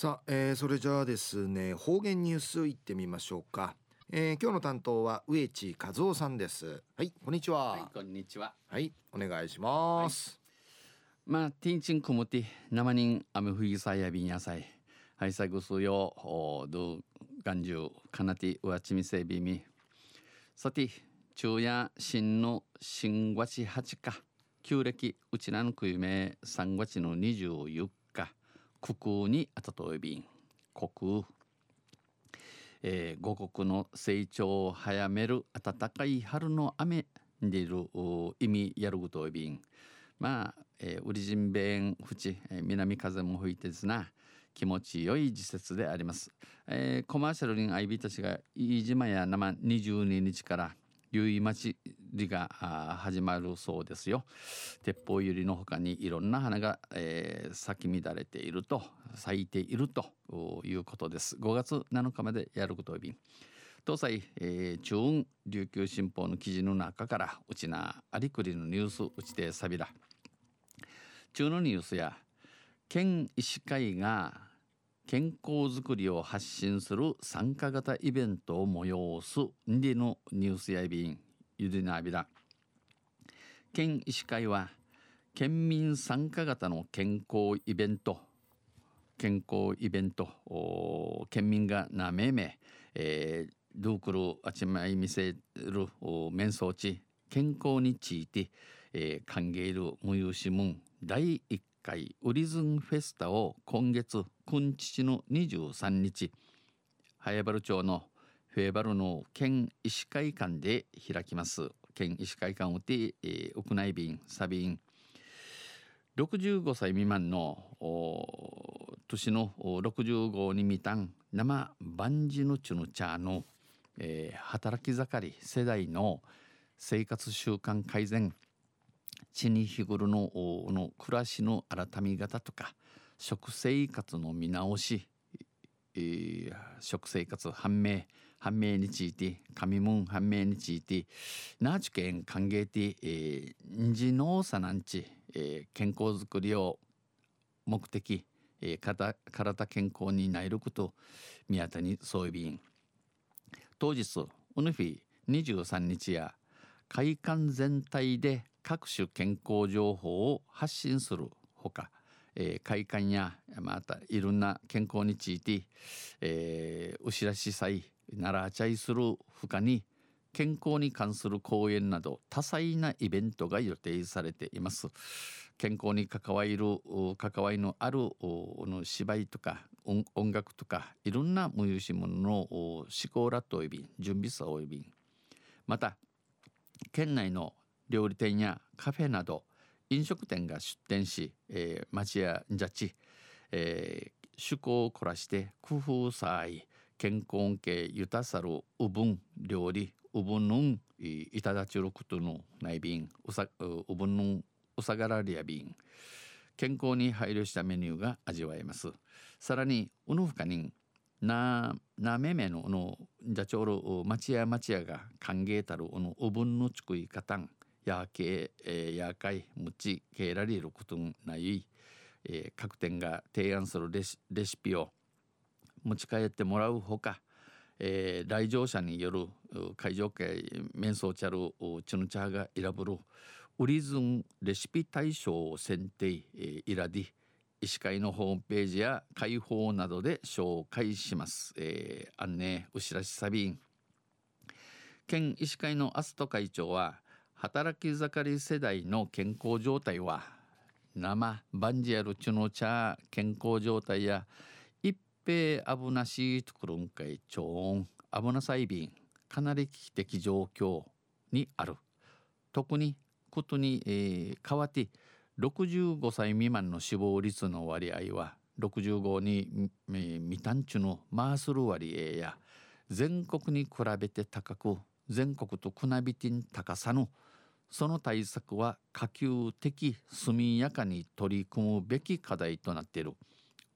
さあ、えー、それじゃあですね方言ニュースいってみましょうか、えー、今日の担当は植地和夫さんです。はいこんにちは。はいこんにちは。はいお願いします、はい、まあティンチンくもて生人雨降りさやびん野菜はいさぐすよおど眼中かなてうわちみせびみ。さて昼夜新の新月八か。旧暦うちなのくゆめ三月の二十四国空にあたといびん。国空えー、五国の成長を早める暖かい春の雨でいる意味やることいびん。まあ、えー、ウリジンベン淵、えー、南風も吹いてですな。気持ちよい時節であります、えー、コマーシャルにアイビーたちが飯島や生22日から結衣町りが始まるそうですよ。鉄砲百合の他にいろんな花が、えー、咲き乱れていると咲いているということです。5月7日までやることをび。東西、えー、中雲琉球新報の記事の中からうちなありくりのニュースうちでさびら中のニュースや県医師会が健康づくりを発信する参加型イベントを催すんでのニュースやびんゆでなびら県医師会は県民参加型の健康イベント健康イベント県民がなめめ、えー、ドゥークルあちまい見せる面相地健康について、えー、歓迎る無有しむん第1回ウリズンフェスタを今月今日の23日早原町のフェーバルの県医師会館で開きます。県医師会館をて、えー、屋内便サビン65歳未満の年の65に満たん生万事のチュの茶の、えー、働き盛り世代の生活習慣改善地に日頃のの暮らしの改め方とか食生活の見直し、えー、食生活判明判明について上門判明についてナーチ県歓迎て、えー、人農さなんち、えー、健康づくりを目的、えー、体健康になること宮田にそういびん。当日ウヌフィ23日や会館全体で各種健康情報を発信するほかえー、快感やまたいろんな健康について、えー、お知らし祭ならちゃいするほかに健康に関する講演など多彩なイベントが予定されています。健康に関わる関わりのあるの芝居とか音楽とかいろんな無有し物の思考ラットおよび準備さおよびまた県内の料理店やカフェなど飲食店が出店し、えー、町やジャッジ、えー、趣向を凝らして工夫さい健康系ゆたさるうぶん料理うぶんのんいただちることのない便うさうぶんのんうさがらりや便健康に配慮したメニューが味わえます。さらにうぬふかにんななめめののじゃちょる町や町やが歓迎たるのうぶんの作り方んやけ、えー、やかいむちけられることない、えー、各店が提案するレシレシピを持ち帰ってもらうほか、えー、来場者による会場会面相チャルチュヌチャーが選ぶるウリズンレシピ大賞を選定、えー、イラディ医師会のホームページや会報などで紹介します。えー、案内うしらしサビン県医師会のアスト会長は働き盛り世代の健康状態は生バンジアルチュノチャ健康状態や一平危なしとくるんかい超音危な細便かなり危機的状況にある。特にことに、えー、変わって65歳未満の死亡率の割合は65に未単中のマースル割合や全国に比べて高く全国と比べてん高さのその対策は可及的速やかに取り組むべき課題となっている。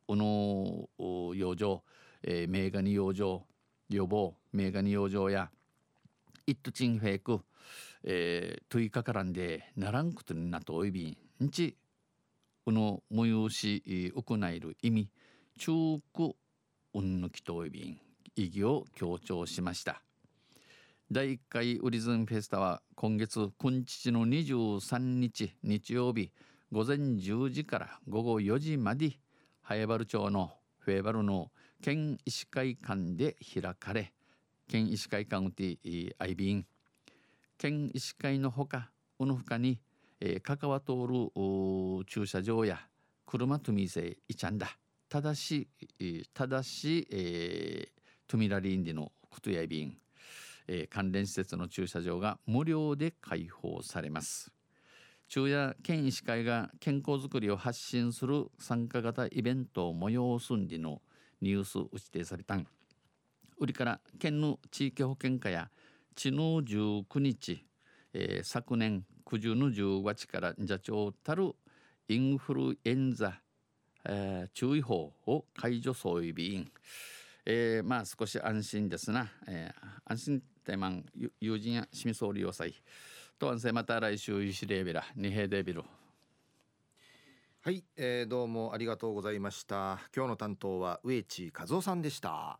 この養生、えー、メーガニ養生予防メーガニ養生やイットチンフェイク、えー、問いかからんでならんことになっとおいびんちこの催し行いる意味中区運抜きとおいびん意義を強調しました。第1回ウリズンフェスタは今月今日の23日日曜日午前10時から午後4時まで早原町のフェーバルの県医師会館で開かれ県医師会館うてアイビン。県医師会のほかうぬふかに、えー、関わ通る駐車場や車とみせいちゃんだ。ただし、ただし、えー、トミラリンディのことやいびん、えー、関連施設の駐車場が無料で開放されます。昼夜県医師会が健康づくりを発信する参加型イベントを催すんでのニュースを指定されたん。売りから県の地域保険課や知能19日、えー、昨年9十の10月から社長たるインフルエンザえー、注意報を解除そういう便、えー、まあ少し安心ですな、えー、安心ってまん友人や市民総理をさいとんせまた来週ゆしレーベラ二平デビルはい、えー、どうもありがとうございました。今日の担当は植地和夫さんでした。